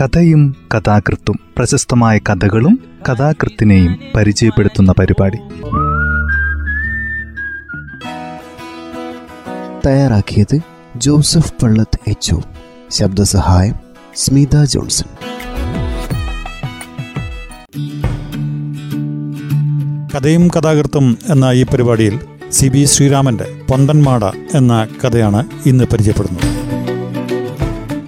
കഥയും കഥാകൃത്തും പ്രശസ്തമായ കഥകളും കഥാകൃത്തിനെയും പരിചയപ്പെടുത്തുന്ന പരിപാടി. തയ്യാറാക്കിയത് ജോസഫ് പള്ളത്ത് എച്ച് ശബ്ദസഹായം സ്മിത ജോൺസൺ. കഥയും കഥാകൃത്തും എന്ന ഈ പരിപാടിയിൽ സി ബി ശ്രീരാമന്റെ പൊന്തൻമാട എന്ന കഥയാണ് ഇന്ന് പരിചയപ്പെടുന്നത്.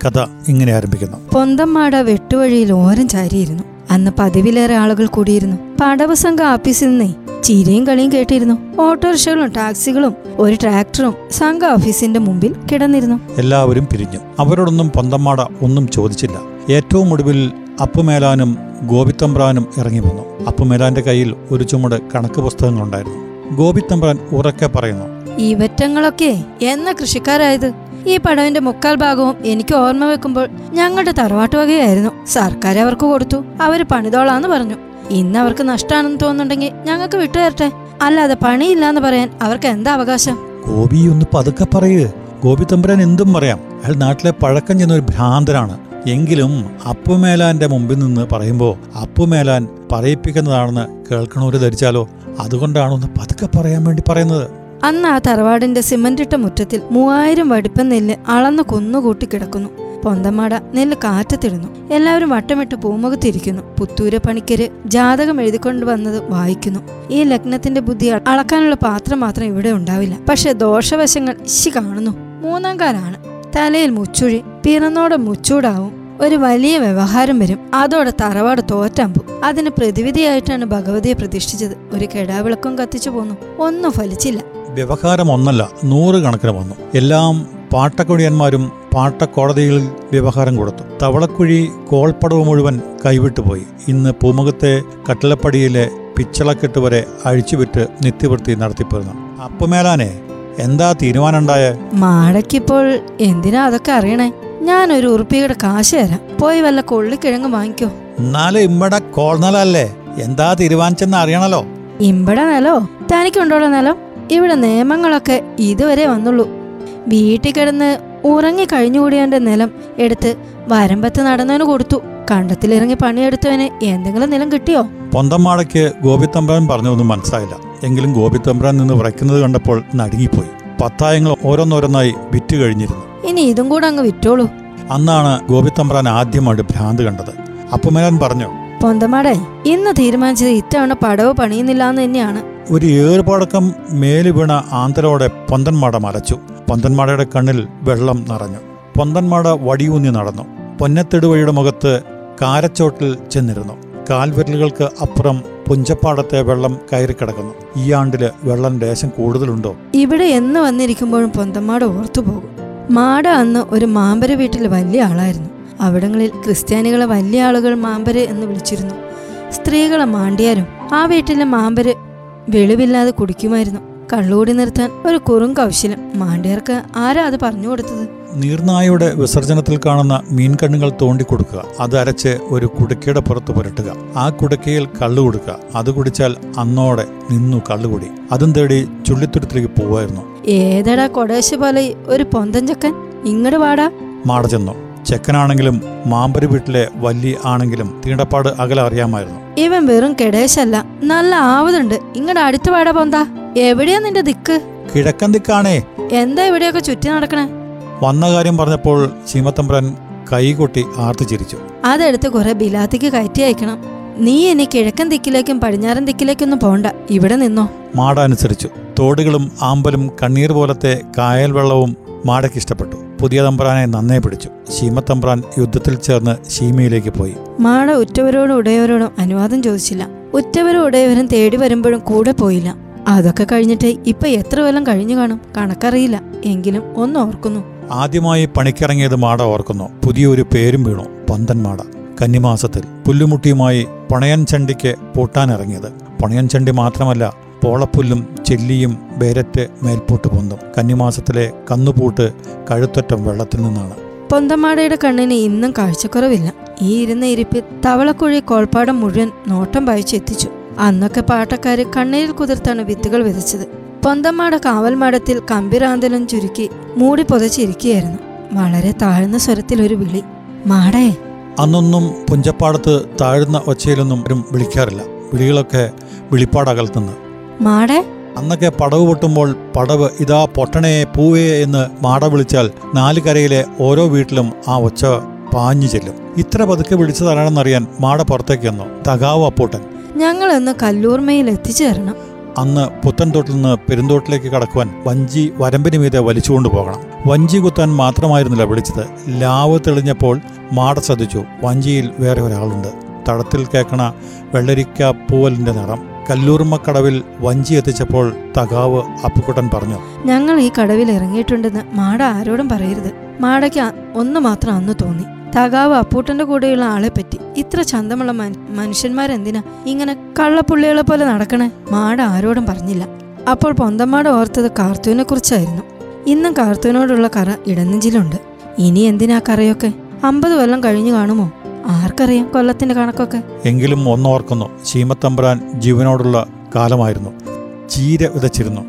കഥ ഇങ്ങനെ ആരംഭിക്കുന്നു. പൊന്തമ്മാട വെട്ടുവഴിയിൽ ഓരം ചാരിയിരുന്നു. അന്ന് പതിവിലേറെ ആളുകൾ കൂടിയിരുന്നു. പടവ സംഘ ഓഫീസിൽ നിന്നേ ചിരിയും കളിയും കേട്ടിരുന്നു. ഓട്ടോറിക്ഷകളും ടാക്സികളും ഒരു ട്രാക്ടറും സംഘ ഓഫീസിന്റെ മുമ്പിൽ കിടന്നിരുന്നു. എല്ലാവരും പിരിഞ്ഞു. അവരോടൊന്നും പൊന്തമ്മാട ഒന്നും ചോദിച്ചില്ല. ഏറ്റവും ഒടുവിൽ അപ്പുമേലാനും ഗോപിത്തമ്പ്രാനും ഇറങ്ങി വന്നു. അപ്പുമേലാന്റെ കയ്യിൽ ഒരു ചുമട് കണക്ക് പുസ്തകങ്ങളുണ്ടായിരുന്നു. ഗോപിത്തമ്പ്രാൻ ഉറക്കെ പറയുന്നു ഈ വറ്റങ്ങളൊക്കെ എന്ന കൃഷിക്കാരായത്? ഈ പടവിന്റെ മുക്കാൽ ഭാഗവും എനിക്ക് ഓർമ്മ വെക്കുമ്പോൾ ഞങ്ങളുടെ തറവാട്ട് വകയായിരുന്നു. സർക്കാർ അവർക്ക് കൊടുത്തു. അവർ പണിതോളാന്ന് പറഞ്ഞു. ഇന്ന് അവർക്ക് നഷ്ടാണെന്ന് തോന്നുന്നുണ്ടെങ്കിൽ ഞങ്ങൾക്ക് വിട്ടുതരട്ടെ. അല്ലാതെ പണിയില്ലാന്ന് പറയാൻ അവർക്ക് എന്താ അവകാശം? ഗോപി ഒന്ന് പതുക്കെ പറയൂ. ഗോപി തമ്പുരാൻ എന്തും പറയാം. അയാൾ നാട്ടിലെ പഴക്കം ചെന്ന ഒരു ഭ്രാന്തരാണ് എങ്കിലും അപ്പുമേലാന്റെ മുമ്പിൽ നിന്ന് പറയുമ്പോൾ അപ്പുമേലാൻ പറയിപ്പിക്കുന്നതാണെന്ന് കേൾക്കണവര് ധരിച്ചാലോ? അതുകൊണ്ടാണ് ഒന്ന് പതുക്കെ പറയാൻ വേണ്ടി പറയുന്നത്. അന്ന് ആ തറവാടിന്റെ സിമന്റിട്ട മുറ്റത്തിൽ മൂവായിരം വടിപ്പൻ നെല്ല് അളന്ന് കൊന്നുകൂട്ടി കിടക്കുന്നു. പൊന്തമാട നെല്ല് കാറ്റത്തിടുന്നു. എല്ലാവരും വട്ടമിട്ട് പൂമുഖത്തിരിക്കുന്നു. പുത്തൂര പണിക്കര് ജാതകം എഴുതിക്കൊണ്ട് വന്നത് വായിക്കുന്നു. ഈ ലഗ്നത്തിന്റെ ബുദ്ധി അളക്കാനുള്ള പാത്രം മാത്രം ഇവിടെ ഉണ്ടാവില്ല. പക്ഷെ ദോഷവശങ്ങൾ ഇശി കാണുന്നു. മൂന്നാം കാലാണ്. തലയിൽ മുച്ചുഴി പിറന്നോടെ മുച്ചൂടാവും. ഒരു വലിയ വ്യവഹാരം വരും. അതോടെ തറവാട് തോറ്റമ്പു അതിന് പ്രതിവിധിയായിട്ടാണ് ഭഗവതിയെ പ്രതിഷ്ഠിച്ചത്. ഒരു കെടാവിളക്കും കത്തിച്ചു പോന്നു. ഒന്നും ഫലിച്ചില്ല. വ്യവഹാരം ഒന്നല്ല നൂറ് കണക്കിന് വന്നു. എല്ലാം പാട്ടക്കൊടിയന്മാരും പാട്ടക്കോടതികളിൽ വ്യവഹാരം കൊടുത്തു. തവളക്കുഴി കോൾപ്പടവ് മുഴുവൻ കൈവിട്ടുപോയി ഇന്ന് പൂമുഖത്തെ കട്ടിലപ്പടിയിലെ പിച്ചളക്കെട്ട് വരെ അഴിച്ചുവിറ്റ് നിത്യവൃത്തി നടത്തിപ്പോരുന്നു. അപ്പുമേലാനെ എന്താ തീരുമാനമുണ്ടായ? മാടക്കിപ്പോൾ എന്തിനാ അതൊക്കെ അറിയണേ? ഞാൻ ഒരു ഉറുപ്പിയുടെ കാശ് തരാം. പോയി വല്ല കൊള്ളിക്കിഴങ്ങ് വാങ്ങിക്കോ. എന്നാലും ഇമ്മടെ കോൾനലല്ലേ എന്താ തീരുമാനിച്ചെന്ന് അറിയണല്ലോ. ഇമ്പടെ നിലോ? തനിക്കുണ്ടോളോ നിലം? ഇവിടെ നിയമങ്ങളൊക്കെ ഇതുവരെ വന്നുള്ളൂ. വീട്ടിൽ കിടന്ന് ഉറങ്ങി കഴിഞ്ഞുകൂടിയവന്റെ നിലം എടുത്ത് വരമ്പത്ത് നടന്നവന് കൊടുത്തു. കണ്ടത്തിലിറങ്ങി പണിയെടുത്തവന് എന്തെങ്കിലും നിലം കിട്ടിയോ? പൊന്തമ്മാടയ്ക്ക് ഗോപിത്തമ്പ്രാൻ പറഞ്ഞതൊന്നും മനസ്സിലായില്ല. എങ്കിലും ഗോപിത്തമ്പ്രാൻ നിന്ന് വിറയ്ക്കുന്നത് കണ്ടപ്പോൾ നടുങ്ങിപ്പോയി. പത്തായങ്ങൾ ഓരോന്നോരോന്നായി വിറ്റ് കഴിഞ്ഞിരുന്നു. ഇനി ഇതും കൂടെ അങ്ങ് വിറ്റോളൂ. അന്നാണ് ഗോപിത്തമ്പ്രാൻ ആദ്യമായിട്ട് ഭ്രാന്ത് കണ്ടത്. അപ്പുമേലാൻ പറഞ്ഞു പൊന്തമാടേ ഇന്ന് തീരുമാനിച്ചത് ഇത്തവണ പടവ് പണിയുന്നില്ലാന്ന് തന്നെയാണ്. ഒരു ഏറുപടക്കം മേലു വീണ ആന്തരോടെ പൊന്തന്മാട മലച്ചു. പൊന്തന്മാടയുടെ കണ്ണിൽ വെള്ളം നിറഞ്ഞു. പൊന്തന്മാട വടിയൂന്നി നടന്നു. പൊന്നത്തെടുവഴിയുടെ മുഖത്ത് കാരച്ചോട്ടിൽ ചെന്നിരുന്നു. കാൽവിരലുകൾക്ക് അപ്പുറം പുഞ്ചപ്പാടത്തെ വെള്ളം കയറിക്കിടക്കുന്നു ഈ ആണ്ടിൽ വെള്ളം ലേശം കൂടുതലുണ്ടോ? ഇവിടെ എന്ന് വന്നിരിക്കുമ്പോഴും പൊന്തമ്മാട് ഓർത്തുപോകും. മാട അന്ന് ഒരു മാമ്പര വീട്ടിൽ വലിയ ആളായിരുന്നു. അവിടങ്ങളിൽ ക്രിസ്ത്യാനികളെ വലിയ ആളുകൾ മാമ്പര് എന്ന് വിളിച്ചിരുന്നു. സ്ത്രീകളെ മാണ്ടിയാരും ആ വീട്ടിലെ മാമ്പര് വെളിവില്ലാതെ കുടിക്കുമായിരുന്നു. കള്ളുകൂടി നിർത്താൻ ഒരു കുറും കൗശലം. മാണ്ടിയർക്ക് ആരാ അത് പറഞ്ഞു കൊടുത്തത്? നീർനായയുടെ വിസർജനത്തിൽ കാണുന്ന മീൻകണ്ണുകൾ തോണ്ടിക്കൊടുക്കുക അത് അരച്ച് ഒരു കുടുക്കയുടെ പുറത്ത് പുരട്ടുക. ആ കുടുക്കയിൽ കള്ളു കൊടുക്കുക. അത് കുടിച്ചാൽ അന്നോടെ നിന്നു കള്ളുകുടി അതും തേടി ചുള്ളിത്തുരുത്തിലേക്ക് പോവായിരുന്നു ഏതടാ കൊടേശ് പോലെ? ഒരു പൊന്തൻ ചക്കൻ? ഇങ്ങട് വാടാ. മാട ചെന്നു. ചെക്കനാണെങ്കിലും മാമ്പരി വീട്ടിലെ വല്യ ആണെങ്കിലും തീണ്ടപ്പാട് അകലെ അറിയാമായിരുന്നു. ഇവൻ വെറും കെടേശല്ല. നല്ല ആവതുണ്ട്. ഇങ്ങടെ അടുത്ത് വാട പോന്താ. എവിടെയാ നിന്റെ ദിക്ക്? കിഴക്കൻ ദിക്കാണേ. എന്താ ഇവിടെയൊക്കെ ചുറ്റി നടക്കണേ? വന്ന കാര്യം പറഞ്ഞപ്പോൾ ശീമത്തമ്പ്രൻ കൈകൊട്ടി ആർത്തു ചിരിച്ചു. അതെടുത്ത് കുറെ ബിലാത്തിക്ക് കയറ്റി അയക്കണം. നീ ഇനി കിഴക്കൻ ദിക്കിലേക്കും പടിഞ്ഞാറൻ ദിക്കിലേക്കൊന്നും പോണ്ട. ഇവിടെ നിന്നോ. മാട അനുസരിച്ചു തോടുകളും ആമ്പലും കണ്ണീർ പോലത്തെ കായൽ വെള്ളവും മാടയ്ക്ക് ഇഷ്ടപ്പെട്ടു. പുതിയ തമ്പ്രാനെ നന്നേ പിടിച്ചു. ശീമത്തമ്പ്രാൻ യുദ്ധത്തിൽ ചേർന്ന് ശീമയിലേക്ക് പോയി. മാട ഉറ്റവരോടും ഉടയവരോടും അനുവാദം ചോദിച്ചില്ല. ഉറ്റവരും ഉടയവരും തേടി വരുമ്പോഴും കൂടെ പോയില്ല. അതൊക്കെ കഴിഞ്ഞിട്ട് ഇപ്പൊ എത്ര കൊല്ലം കഴിഞ്ഞു കാണും? കണക്കറിയില്ല. എങ്കിലും ഒന്ന് ഓർക്കുന്നു. ആദ്യമായി പണിക്കിറങ്ങിയത് മാട ഓർക്കുന്നു. പുതിയൊരു പേരും വീണു. പന്തൻ മാട. കന്നിമാസത്തിൽ പുല്ലുമുട്ടിയുമായി പണയൻ ചണ്ടിക്ക് പൂട്ടാനിറങ്ങിയത്. പണയൻ ചണ്ടി മാത്രമല്ല പോളപ്പുല്ലും ചെല്ലിയും ബേരറ്റ് മേൽപോട്ട് പൊന്തും. കന്നിമാസത്തിലെ കന്നുപൂട്ട് കഴുത്തറ്റം വെള്ളത്തിൽ നിന്നാണ്. പൊന്തമാടയുടെ കണ്ണിന് ഇന്നും കാഴ്ചക്കുറവില്ല. ഈ ഇരുന്ന ഇരിപ്പിൽ തവളക്കുഴി കോൾപ്പാടം മുഴുവൻ നോട്ടം വായിച്ചെത്തിച്ചു അന്നൊക്കെ പാട്ടക്കാര് കണ്ണീരിൽ കുതിർത്താണ് വിത്തുകൾ വിതച്ചത്. പൊന്തമാട കാവൽമാടത്തിൽ കമ്പിറാന്തലും ചുരുക്കി മൂടി പുതച്ചിരിക്കുകയായിരുന്നു. വളരെ താഴ്ന്ന സ്വരത്തിൽ ഒരു വിളി മാടേ. അന്നൊന്നും പുഞ്ചപ്പാടത്ത് താഴ്ന്ന ഒച്ചയിലൊന്നും ആരും വിളിക്കാറില്ല. വിളികളൊക്കെ വിളിപ്പാടകൽത്തുനിന്ന് മാടേ? അന്നൊക്കെ പടവ് പൊട്ടുമ്പോൾ പടവ് ഇതാ പൊട്ടണേ പൂവേ എന്ന് മാട വിളിച്ചാൽ നാല് കരയിലെ ഓരോ വീട്ടിലും ആ ഒച്ച പാഞ്ഞു ചെല്ലും. ഇത്ര പതുക്കെ വിളിച്ചതാരാണെന്നറിയാൻ മാട പുറത്തേക്ക് വന്നു. തകാവ് അപ്പൂട്ടൻ. ഞങ്ങൾ ഇന്ന് കല്ലൂർമയിൽ എത്തിച്ചേരണം. അന്ന് പുത്തൻതോട്ടിൽ നിന്ന് പെരുന്തോട്ടിലേക്ക് കടക്കുവാൻ വഞ്ചി വരമ്പിന് മീതെ വലിച്ചുകൊണ്ട് പോകണം. വഞ്ചി കുത്താൻ മാത്രമായിരുന്നില്ല വിളിച്ചത്. ലാവ് തെളിഞ്ഞപ്പോൾ മാട ശ്രദ്ധിച്ചു. വഞ്ചിയിൽ വേറെ ഒരാളുണ്ട്. തടത്തിൽ കേൾക്കണ വെള്ളരിക്ക പൂവലിന്റെ നിറം. കല്ലൂർമക്കടവിൽ വഞ്ചി എത്തിച്ചപ്പോൾ തകാവ് അപ്പുക്കുട്ടൻ പറഞ്ഞു ഞങ്ങൾ ഈ കടവിൽ ഇറങ്ങിയിട്ടുണ്ടെന്ന് മാട ആരോടും പറയരുത്. മാടയ്ക്ക് ഒന്ന് മാത്രം അന്ന് തോന്നി. തകാവ് അപ്പൂട്ടന്റെ കൂടെയുള്ള ആളെ പറ്റി. ഇത്ര ചന്തമുള്ള മനുഷ്യന്മാരെന്തിനാ ഇങ്ങനെ കള്ളപ്പുള്ളികളെ പോലെ നടക്കണേ? മാട ആരോടും പറഞ്ഞില്ല. അപ്പോൾ പൊന്തമാട ഓർത്തത് കാർത്തൂനെ കുറിച്ചായിരുന്നു. ഇന്നും കാർത്തൂനോടുള്ള കറ ഇടനെഞ്ചിലുണ്ട്. ഇനി എന്തിനാ കറയൊക്കെ? അമ്പത് കൊല്ലം കഴിഞ്ഞു കാണുമോ? ആർക്കറിയാം കൊല്ലത്തിന്റെ കണക്കൊക്കെ? എങ്കിലും ഒന്നോർക്കുന്നു. ചീമത്തമ്പുരാൻ ജീവനോടുള്ള കാലമായിരുന്നു. ചീര വിതച്ചിരുന്നു.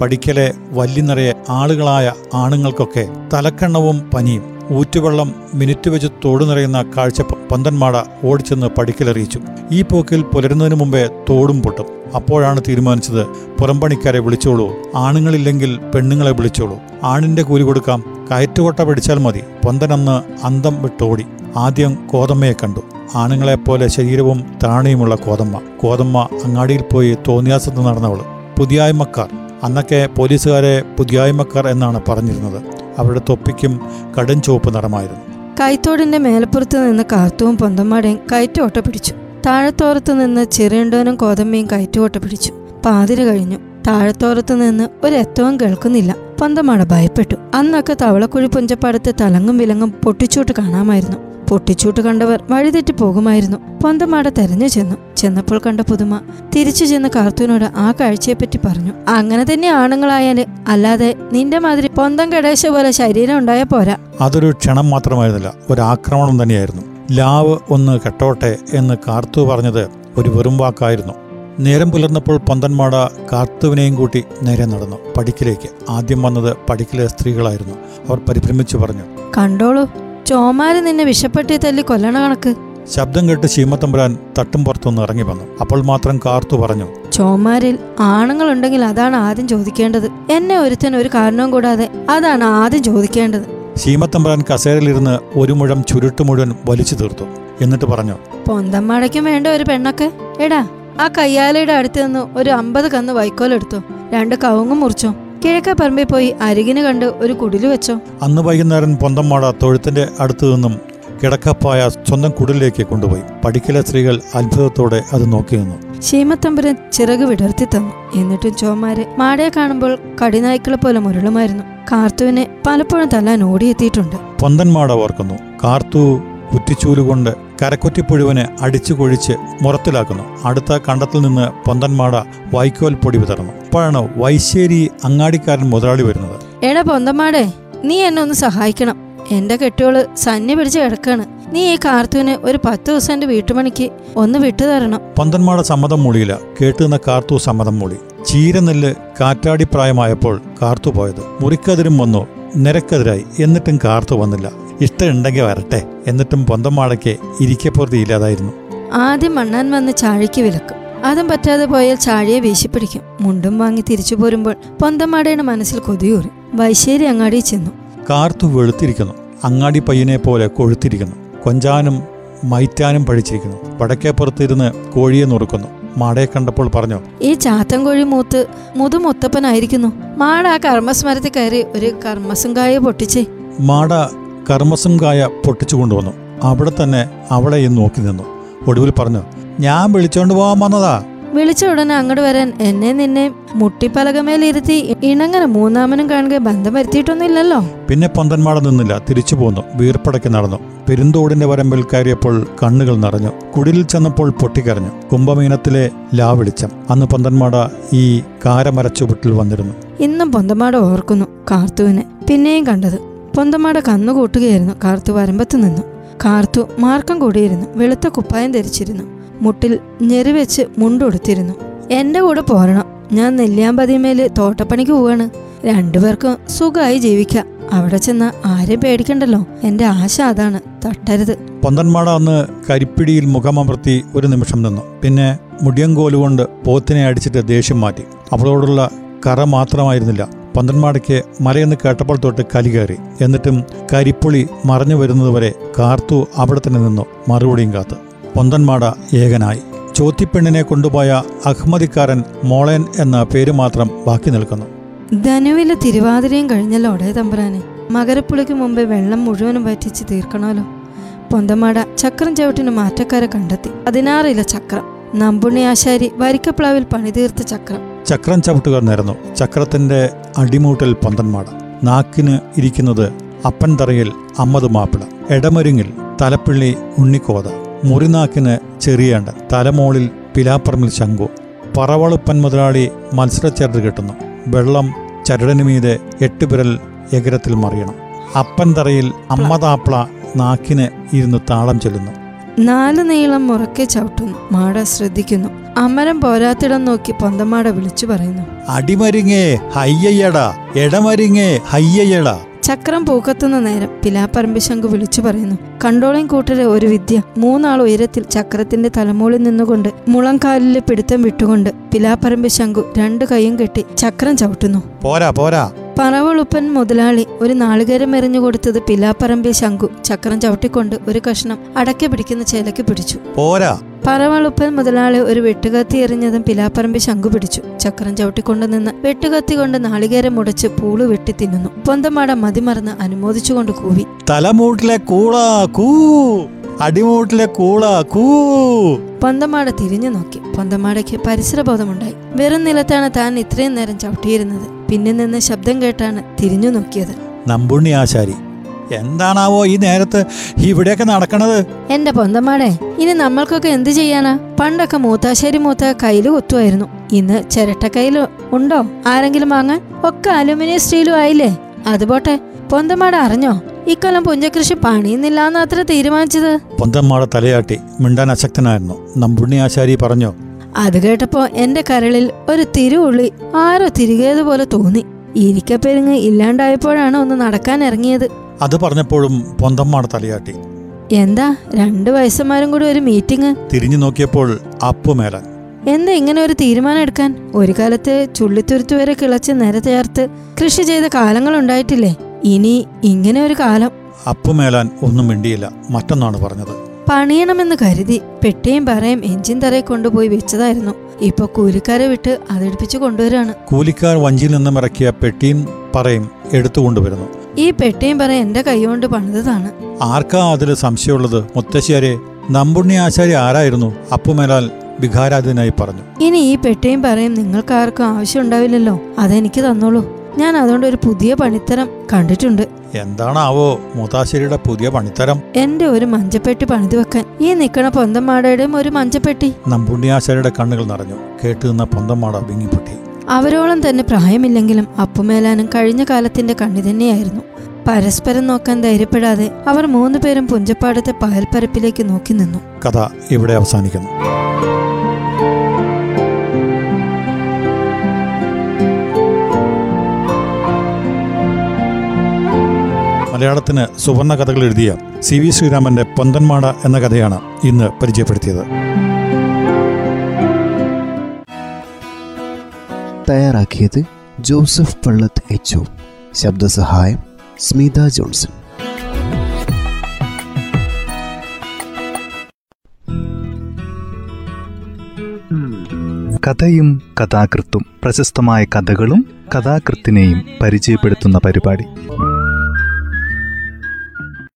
പടിക്കലെ വല്ലി നിറയെ ആളുകളായ ആണുങ്ങൾക്കൊക്കെ തലക്കണ്ണവും പനിയും ഊറ്റുവെള്ളം മിനിറ്റ് വെച്ച് തോട് നിറയുന്ന കാഴ്ച പന്തന്മാട ഓടിച്ചെന്ന് പടിക്കലറിയിച്ചു ഈ പോക്കിൽ പുലരുന്നതിന് മുമ്പേ തോടും പൊട്ടും. അപ്പോഴാണ് തീരുമാനിച്ചത് പുറംപണിക്കാരെ വിളിച്ചോളൂ. ആണുങ്ങളില്ലെങ്കിൽ പെണ്ണുങ്ങളെ വിളിച്ചോളൂ. ആണിന്റെ കൂലി കൊടുക്കാം. കയറ്റുകൊട്ട പിടിച്ചാൽ മതി. പൊന്തനന്ന് അന്തം വിട്ടോടി. ആദ്യം കോതമ്മയെ കണ്ടു. ആണുങ്ങളെപ്പോലെ ശരീരവും താണിയുമുള്ള കോതമ്മ. കോതമ്മ അങ്ങാടിയിൽ പോയി തോന്നിയാസത്ത് നടന്നവൾ പുതിയായ്മക്കാർ. അന്നൊക്കെ പോലീസുകാരെ പുതിയായ്മക്കാർ എന്നാണ് പറഞ്ഞിരുന്നത്. അവരുടെ തൊപ്പിക്കും കടും ചുവപ്പ് നിറമായിരുന്നു. കൈത്തോടിന്റെ മേലപ്പുറത്ത് നിന്ന് കാർത്തുവും പൊന്തമ്മാടേയും കയറ്റോട്ട പിടിച്ചു. താഴത്തോറത്ത് നിന്ന് ചെറിയണ്ടോനും കോതമ്മയും കയറ്റുവോട്ട പിടിച്ചു. പാതിര കഴിഞ്ഞു. താഴത്തോറത്ത് നിന്ന് ഒരെത്തവും കേൾക്കുന്നില്ല. പൊന്തമാട ഭയപ്പെട്ടു. അന്നൊക്കെ തവളക്കുഴി പുഞ്ചപ്പാടത്ത് തലങ്ങും വിലങ്ങും പൊട്ടിച്ചോട്ട് കാണാമായിരുന്നു. പൊട്ടിച്ചൂട്ട് കണ്ടവർ വഴിതെറ്റി പോകുമായിരുന്നു. പൊന്തമാട തെരഞ്ഞു ചെന്നു. ചെന്നപ്പോൾ കണ്ട പുതുമ തിരിച്ചു ചെന്ന് കാർത്തൂനോട് ആ കാഴ്ചയെപ്പറ്റി പറഞ്ഞു. അങ്ങനെ തന്നെ ആണുങ്ങളായാൽ അല്ലാതെ നിന്റെ മാതിരി പൊന്തം കടേശ പോലെ ശരീരം ഉണ്ടായ പോരാ. അതൊരു ക്ഷണം മാത്രമായിരുന്നില്ല. ഒരു ആക്രമണം തന്നെയായിരുന്നു. ലാവ് ഒന്ന് കെട്ടോട്ടെ എന്ന് കാർത്തു പറഞ്ഞത് ഒരു വെറും വാക്കായിരുന്നു. നേരം പുലർന്നപ്പോൾ പന്തന്മാട കാർത്തുവിനെയും കൂട്ടി നേരെ നടന്നു പടിക്കിലേക്ക്. ആദ്യം വന്നത് പടിക്കിലെ സ്ത്രീകളായിരുന്നു. അവർ പരിഭ്രമിച്ചു പറഞ്ഞു. കണ്ടോളൂ ചോമാര് നിന്നെ വിഷപ്പെട്ടി തല്ലി കൊല്ലണ കണക്ക്. ശബ്ദം കേട്ട് ശീമത്തമ്പുരാൻ തട്ടും പുറത്തുനിന്ന് ഇറങ്ങി വന്നു. അപ്പോൾ മാത്രം കാർത്തു പറഞ്ഞു ചോമാരിൽ ആണുങ്ങളുണ്ടെങ്കിൽ അതാണ് ആദ്യം ചോദിക്കേണ്ടത്. എന്നെ ഒരുത്തൻ ഒരു കാരണവും കൂടാതെ അതാണ് ആദ്യം ചോദിക്കേണ്ടത്. ശീമത്തമ്പുരാൻ കസേരയിലിരുന്ന് ഒരു മുഴം ചുരുട്ട് മുഴുവൻ വലിച്ചു തീർത്തു. എന്നിട്ട് പറഞ്ഞു പൊന്തമ്മടയ്ക്കും വേണ്ട ഒരു പെണ്ണൊക്കെ. എടാ ആ കയ്യാലയുടെ അടുത്ത് നിന്ന് ഒരു അമ്പത് കന്ന് വൈക്കോലെടുത്തു. രണ്ട് കവുങ്ങും മുറിച്ചോ. കിഴക്കേ പറമ്പിൽ പോയി അരികിന് കണ്ട് ഒരു കുടിൽ വെച്ചോ? അന്ന് വൈകുന്നേരം പൊന്തമാട തൊഴുത്തിന്റെ അടുത്തു നിന്നും കിടക്കപ്പായ സ്വന്തം കുടിലേക്ക് കൊണ്ടുപോയി. പഠിക്കലെ സ്ത്രീകൾ അത്ഭുതത്തോടെ അത് നോക്കി നിന്നു. ശീമത്തമ്പരൻ ചിറക് വിടർത്തി തന്നു. എന്നിട്ടും ചോമാരെ മാടയെ കാണുമ്പോൾ കടിനായ്ക്കളെ പോലെ മുരളുമായിരുന്നു. കാർത്തുവിനെ പലപ്പോഴും തല്ലാൻ ഓടിയെത്തിയിട്ടുണ്ട്. പൊന്തൻമാട ഓർക്കുന്നു. കാർത്തു കുറ്റിച്ചൂലുകൊണ്ട് കരക്കുറ്റിപ്പുഴുവിനെ അടിച്ചു കൊഴിച്ച് മുറത്തിലാക്കുന്നു. അടുത്ത കണ്ടത്തിൽ നിന്ന് പൊന്തന്മാട വൈക്കോൽ പൊടി വിതറുന്നു. അപ്പോഴാണ് വൈശ്ശേരി അങ്ങാടിക്കാരൻ മുതലാളി വരുന്നത്. എടാ പൊന്തമാടേ നീ എന്നെ ഒന്ന് സഹായിക്കണം. എന്റെ കെട്ടിയോൾ സന്നി പിടിച്ച് കിടക്കാണ്. നീ ഈ കാർത്തുവിന് ഒരു പത്ത് ദിവസം എന്റെ വീട്ടുപണിക്ക് ഒന്ന് വിട്ടു തരണം. പന്തന്മാട സമ്മതം മൂളിയില്ല. കേട്ടുനിന്ന കാർത്തു സമ്മതം മൂളി. ചീരനെല്ല് കാറ്റാടിപ്രായമായപ്പോൾ കാർത്തു പോയത്. മുറിക്കതിരും വന്നു നിരക്കെതിരായി. എന്നിട്ടും കാർത്തു വന്നില്ല. ഇഷ്ടമുണ്ടെങ്കിൽ വരട്ടെ. എന്നിട്ടും പൊന്തമ്മാടയ്ക്ക് ഇരിക്കപ്പുറത്തി ഇല്ലാതായിരുന്നു. ആദ്യം മണ്ണാൻ വന്ന് ചാഴിക്ക് വിലക്കും. അതും പറ്റാതെ പോയാൽ ചാഴിയെ വീശിപ്പിടിക്കും. മുണ്ടും വാങ്ങി തിരിച്ചു പോരുമ്പോൾ പൊന്തമാടയുടെ മനസ്സിൽ കൊതിയൂറി. വൈശേരി അങ്ങാടി ചെന്നു. കാർത്തു വെളുത്തിരിക്കുന്നു. അങ്ങാടി പയ്യനെ പോലെ കൊഴുത്തിരിക്കുന്നു. കൊഞ്ചാനും മൈറ്റാനും പഴിച്ചിരിക്കുന്നു. വടക്കേപ്പുറത്തിരുന്ന് കോഴിയെ നുറുക്കുന്നു. മാടയെ കണ്ടപ്പോൾ പറഞ്ഞു ഈ ചാത്തൻ കോഴി മൂത്ത് മുതുമുത്തപ്പനായിരിക്കുന്നു മാട ആ കർമ്മസ്മരത്തിൽ കയറി ഒരു കർമ്മസുങ്കായ പൊട്ടിച്ചേ. മാട കർമ്മസം കായ പൊട്ടിച്ചു കൊണ്ടുവന്നു. അവിടെ തന്നെ അവളെ ഇന്ന് നോക്കി നിന്നു. ഒടുവിൽ പറഞ്ഞു ഞാൻ വിളിച്ചോണ്ട് പോകാൻ വന്നതാ. വിളിച്ച ഉടനെ അങ്ങോട്ട് വരാൻ എന്നെ നിന്നെ മുട്ടിപ്പലകമേലിരുത്തി ഇണങ്ങനെ മൂന്നാമനും കാണുക ബന്ധം വരുത്തിയിട്ടൊന്നുമില്ലല്ലോ. പിന്നെ പന്തന്മാട നിന്നില്ല തിരിച്ചു പോന്നു. വീർപ്പടക്കി നടന്നു. പെരുന്തോടിന്റെ വരമ്പിൽ കയറിയപ്പോൾ കണ്ണുകൾ നിറഞ്ഞു. കുടിലിൽ ചെന്നപ്പോൾ പൊട്ടിക്കരഞ്ഞു. കുംഭമീനത്തിലെ ലാവിളിച്ചം അന്ന് പന്തന്മാട ഈ കാരമരച്ചുവട്ടിൽ വന്നിരുന്നു. ഇന്നും പൊന്തമാട ഓർക്കുന്നു കാർത്തുവിനെ. പിന്നെയും കണ്ടത്. പൊന്തമാട കന്നുകൂട്ടുകയായിരുന്നു കാർത്തു വരമ്പത്ത് നിന്നു. കാർത്തു മാർക്കം കൂടിയിരുന്നു. വെളുത്ത കുപ്പായം ധരിച്ചിരുന്നു. മുട്ടിൽ ഞെറിവെച്ച് മുണ്ടുടുത്തിരുന്നു എന്റെ കൂടെ പോരണം. ഞാൻ നെല്ലിയാമ്പതിമേൽ തോട്ടപ്പണിക്ക് പോവാണ്. രണ്ടുപേർക്കും സുഖമായി ജീവിക്കാം. അവിടെ ചെന്ന ആരെയും പേടിക്കണ്ടല്ലോ. എന്റെ ആശ അതാണ്. തട്ടരുത്. പൊന്തന്മാട അന്ന് കരിപ്പിടിയിൽ മുഖമമർത്തി ഒരു നിമിഷം നിന്നു. പിന്നെ മുടിയങ്കോലുകൊണ്ട് പോത്തിനെ അടിച്ചിട്ട് ദേഷ്യം മാറ്റി. അവളോടുള്ള കറ മാത്രമായിരുന്നില്ല. പന്തന്മാടയ്ക്ക് മലയെന്ന് കേട്ടപ്പോൾ തൊട്ട് കലി കയറി. എന്നിട്ടും കരിപ്പുളി മറഞ്ഞു വരുന്നതുവരെ കാർത്തു അവിടെ തന്നെ നിന്നു മറുപടിയും കാത്ത്. പൊന്തന്മാട ഏകനായി. ചോത്തിപ്പെണ്ണിനെ കൊണ്ടുപോയ അഹ്മദിക്കാരൻ മോളേൻ എന്ന പേര് മാത്രം ബാക്കി നിൽക്കുന്നു. ധനുവിലെ തിരുവാതിരയും കഴിഞ്ഞല്ലോ ഒടേ തമ്പുരാനെ. മകരപ്പുളിക്ക് മുമ്പേ വെള്ളം മുഴുവനും വറ്റിച്ച് തീർക്കണമല്ലോ. പൊന്തമാട ചക്രം ചവിട്ടിന് മാറ്റക്കാരെ കണ്ടെത്തി. പതിനാറില ചക്രം. നമ്പുണ്ണി ആശാരി വരിക്കപ്ലാവിൽ പണിതീർത്ത ചക്രം. ചക്രം ചവിട്ടുക നേർന്നു. ചക്രത്തിന്റെ അടിമൂട്ടൽ പന്തന്മാട. നാക്കിന് ഇരിക്കുന്നത് അപ്പൻ തറയിൽ അമ്മത് മാപ്പിള. എടമരുങ്ങിൽ തലപ്പിള്ളി ഉണ്ണിക്കോത മുറിനാക്കിന് ചെറിയാണ്ട്. തലമോളിൽ പിലാപ്പറമ്പിൽ ശങ്കു പറവളുപ്പൻ മുതലാളി മത്സരച്ചരട് കെട്ടുന്നു. വെള്ളം ചരടിനു മീതെ എട്ടുപിരൽ വിരൽ എകരത്തിൽ മറിയണം. അപ്പൻ തറയിൽ അമ്മതാപ്ല നാക്കിന് ഇരുന്ന് താളം ചൊല്ലുന്നു. നാല് നീളം മുറക്കെ ചവിട്ടുന്നു. മാട ശ്രദ്ധിക്കുന്നു. അമരം പോരാത്തിടം നോക്കി പൊന്തമാട വിളിച്ചു പറയുന്നു. അടിമരിങ്ങേ ഹയ്യയ്യടാ. എടമരിങ്ങേ ഹയ്യയ്യടാ. ചക്രം പൂക്കത്തുന്ന നേരം പിലാപ്പറമ്പ് ശംഖു വിളിച്ചു പറയുന്നു. കണ്ടോളിങ് കൂട്ടരെ ഒരു വിദ്യ. മൂന്നാൾ ഉയരത്തിൽ ചക്രത്തിന്റെ തലമൂളിൽ നിന്നുകൊണ്ട് മുളംകാലിലെ പിടുത്തം വിട്ടുകൊണ്ട് പിലാപ്പറമ്പ് ശംഖു രണ്ടു കൈയും കെട്ടി ചക്രം ചവിട്ടുന്നു. പോരാ പോരാ. പറവളുപ്പൻ മുതലാളി ഒരു നാളികേരം എറിഞ്ഞു കൊടുത്തത് പിലാപ്പറമ്പിൽ ശംഖു. ചക്രം ചവിട്ടിക്കൊണ്ട് ഒരു കഷ്ണം അടക്കി പിടിക്കുന്ന ചേലക്ക് പിടിച്ചു. പോരാ. പറവളുപ്പൻ മുതലാളി ഒരു വെട്ടുകത്തി എറിഞ്ഞതും പിലാപ്പറമ്പി ശംഖു പിടിച്ചു. ചക്രം ചവിട്ടിക്കൊണ്ടു നിന്ന് വെട്ടുകത്തി കൊണ്ട് നാളികേരം മുടച്ച് പൂൾ വെട്ടി തിന്നുന്നു. പൊന്തമാട മതിമറന്ന് അനുമോദിച്ചുകൊണ്ട് കൂവി. തലമൂട്ടിലെ കൂളാ കൂ. അടിമൂട്ടിലെ കൂളാ കൂ. പൊന്തമാട തിരിഞ്ഞു നോക്കി. പൊന്തമാടയ്ക്ക് പരിസരബോധമുണ്ടായി. വെറും നിലത്താണ് താൻ ഇത്രയും നേരം ചവിട്ടിയിരുന്നത്. പിന്നിൽ നിന്ന് ശബ്ദം കേട്ടാണ് തിരിഞ്ഞു നോക്കിയത്. നമ്പുണ്ണി ആശാരി എന്താണാവോ ഈ നേരത്ത് ഇവിടെയൊക്കെ നടക്കണത്? എന്റെ പൊന്തമാടെ ഇനി നമ്മൾക്കൊക്കെ എന്ത് ചെയ്യാനാ? പണ്ടൊക്കെ മൂത്താശ്ശേരി മൂത്ത കയ്യിൽ കുത്തുമായിരുന്നു. ഇന്ന് ചിരട്ടക്കയ്യിൽ ഉണ്ടോ? ആരെങ്കിലും വാങ്ങാൻ? ഒക്കെ അലുമിനിയം സ്റ്റീലും ആയില്ലേ? അതുപോട്ടെ പൊന്തമാട അറിഞ്ഞോ? ഇക്കൊല്ലം പുഞ്ചകൃഷി പണിയുന്നില്ലാന്ന് അത്ര തീരുമാനിച്ചത്. പൊന്തമാട തലയാട്ടി മിണ്ടാൻ അശക്തനായിരുന്നു. നമ്പുണ്ണി ആശാരി പറഞ്ഞു അത് കേട്ടപ്പോ എന്റെ കരളിൽ ഒരു തിരുവുള്ളി ആരോ തിരികേതുപോലെ തോന്നി. ഇരിക്കപ്പെരുങ്ങ് ഇല്ലാണ്ടായപ്പോഴാണ് ഒന്ന് നടക്കാൻ ഇറങ്ങിയത്. അത് പറഞ്ഞപ്പോഴും പൊന്തമ്മാണ് തലയാട്ടി. എന്താ? രണ്ട് വയസ്സന്മാരും കൂടി ഒരു മീറ്റിംഗ്? തിരിഞ്ഞു നോക്കിയപ്പോൾ അപ്പുമേലാൻ എന്താ ഇങ്ങനെ ഒരു തീരുമാനം എടുക്കാൻ? ഒരു കാലത്ത് ചുള്ളിത്തുരുത്ത് വരെ കിളച്ച് നിര ചേർത്ത് കൃഷി ചെയ്ത കാലങ്ങൾ ഉണ്ടായിട്ടില്ലേ? ഇനി ഇങ്ങനെ ഒരു കാലം. അപ്പുമേലാൻ ഒന്നും മിണ്ടിയില്ല. മറ്റൊന്നാണ് പറഞ്ഞത്. പണിയണമെന്ന് കരുതി പെട്ടിയും പറയും എഞ്ചിൻ തറയിൽ കൊണ്ടുപോയി വെച്ചതായിരുന്നു. ഇപ്പൊ കൂലിക്കാരെ വിട്ട് അതെടുപ്പിച്ചു കൊണ്ടുവരാണ്. കൂലിക്കാർ വഞ്ചിയിൽ നിന്നും ഇറക്കിയ പെട്ടിയും പറയും എടുത്തു കൊണ്ടുവരുന്നു. ഈ പെട്ടിയും പറ എന്റെ കൈകൊണ്ട് പണിതതാണ്. ആർക്കാ അതിൽ സംശയമുള്ളത്? മുത്തശ്ശിയാരെ നമ്പുണ്ണി ആശാരി ആരായിരുന്നു? അപ്പുമേലാൽ വികാരാധീനായി പറഞ്ഞു. ഇനി ഈ പെട്ടിയും പറയും നിങ്ങൾക്ക് ആർക്കും ആവശ്യം ഉണ്ടാവില്ലല്ലോ. അതെനിക്ക് തന്നോളൂ. ഞാൻ അതുകൊണ്ട് ഒരു പുതിയ പണിത്തരം കണ്ടിട്ടുണ്ട്. എന്താണാവോ മുതാശ്ശേരിയുടെ പുതിയ പണിത്തരം? എന്റെ ഒരു മഞ്ചപ്പെട്ടി പണിത് വെക്കാൻ. ഈ നിക്കണ പൊന്തമാടയുടെയും ഒരു മഞ്ചപ്പെട്ടി. നമ്പുണ്ണി ആശാരിയുടെ കണ്ണുകൾ നിറഞ്ഞു. കേട്ടു നിന്ന പൊന്തമാട വിങ്ങിപ്പൊട്ടി. അവരോളം തന്നെ പ്രായമില്ലെങ്കിലും അപ്പുമേലാനും കഴിഞ്ഞ കാലത്തിന്റെ കണ്ണി തന്നെയായിരുന്നു. പരസ്പരം നോക്കാൻ ധൈര്യപ്പെടാതെ അവർ മൂന്നുപേരും പുഞ്ചപ്പാടത്തെ പകൽപ്പരപ്പിലേക്ക് നോക്കി നിന്നു. കഥ ഇവിടെ അവസാനിക്കുന്നു. മലയാളത്തിന് സുവർണ കഥകൾ എഴുതിയ സി വി ശ്രീരാമന്റെ പൊന്തന്മാട എന്ന കഥയാണ് ഇന്ന് പരിചയപ്പെടുത്തിയത്. തയ്യാറാക്കിയത് ജോസഫ് പള്ളത്ത് എച്ച് ശബ്ദസഹായം സ്മിത ജോൺസൺ. കഥയും കഥാകൃത്തും പ്രശസ്തമായ കഥകളും കഥാകൃത്തിനെയും പരിചയപ്പെടുത്തുന്ന പരിപാടി.